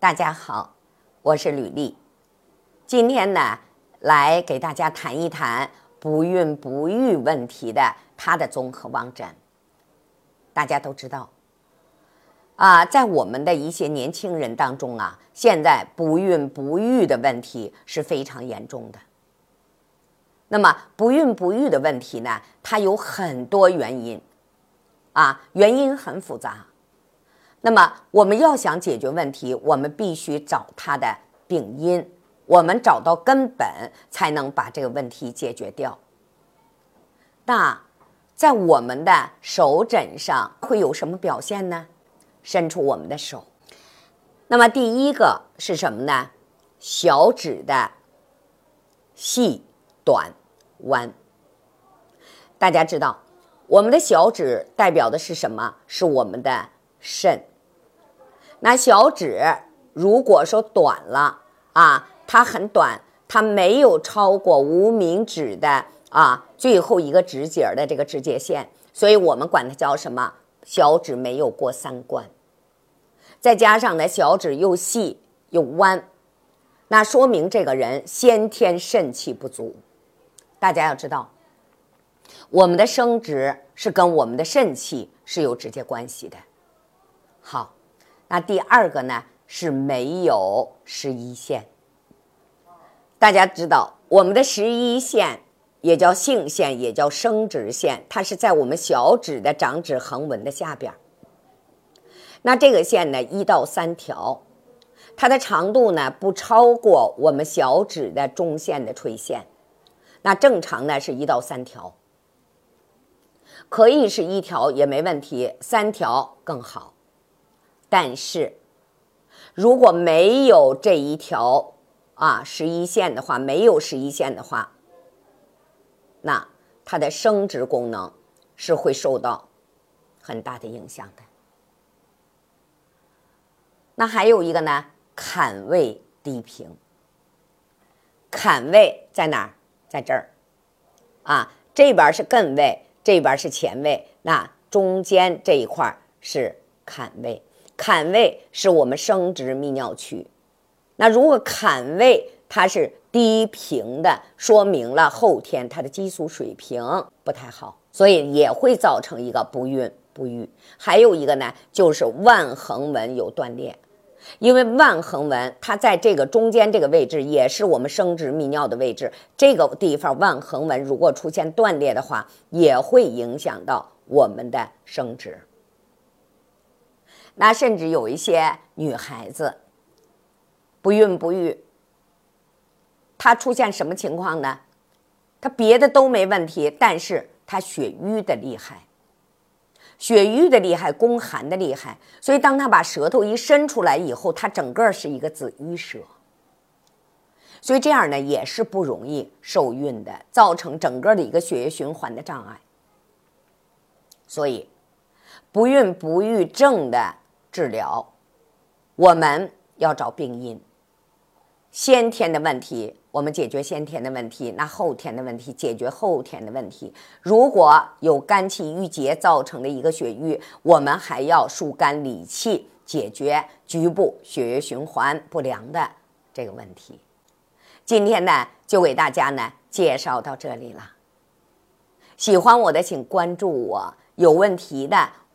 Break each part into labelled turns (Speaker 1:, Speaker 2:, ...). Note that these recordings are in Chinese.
Speaker 1: 大家好，我是吕丽。今天呢，来给大家谈一谈不孕不育问题的它的综合望诊。大家都知道，啊，在我们的一些年轻人当中啊，现在不孕不育的问题是非常严重的。那么，不孕不育的问题呢，它有很多原因，啊，原因很复杂。那么，我们要想解决问题，我们必须找它的病因，我们找到根本，才能把这个问题解决掉。那在我们的手诊上会有什么表现呢？伸出我们的手，那么第一个是什么呢？小指的细短弯。大家知道，我们的小指代表的是什么？是我们的肾。那小指如果说短了啊，它很短，它没有超过无名指的啊最后一个指节的这个指节线，所以我们管它叫什么？小指没有过三关。再加上呢，小指又细又弯，那说明这个人先天肾气不足。大家要知道，我们的生殖是跟我们的肾气是有直接关系的。好。那第二个呢是没有十一线。大家知道，我们的十一线也叫性线，也叫生殖线，它是在我们小指的掌指横纹的下边。那这个线呢，一到三条，它的长度呢不超过我们小指的中线的垂线。那正常呢是一到三条，可以是一条也没问题，三条更好。但是，如果没有这一条啊十一线的话，没有十一线的话，那它的生殖功能是会受到很大的影响的。那还有一个呢，坎位低平。坎位在哪儿？在这儿啊，这边是艮位，这边是乾位，那中间这一块是坎位。坎位是我们生殖泌尿区，那如果坎位它是低平的，说明了后天它的激素水平不太好，所以也会造成一个不孕不育。还有一个呢，就是腕横纹有断裂，因为腕横纹它在这个中间这个位置也是我们生殖泌尿的位置，这个地方腕横纹如果出现断裂的话，也会影响到我们的生殖。那甚至有一些女孩子不孕不育，她出现什么情况呢？她别的都没问题，但是她血瘀的厉害，血瘀的厉害，宫寒的厉害，所以当她把舌头一伸出来以后，她整个是一个紫瘀舌，所以这样呢也是不容易受孕的，造成整个的一个血液循环的障碍。所以，不孕不育症的。治疗，我们要找病因。先天的问题，我们解决先天的问题；那后天的问题，解决后天的问题。如果有肝气郁结造成的一个血瘀，我们还要疏肝理气，解决局部血液循环不良的这个问题。今天呢，就给大家呢介绍到这里了。喜欢我的，请关注我；有问题的。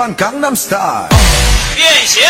Speaker 1: 放《江南 Style》。
Speaker 2: 变形。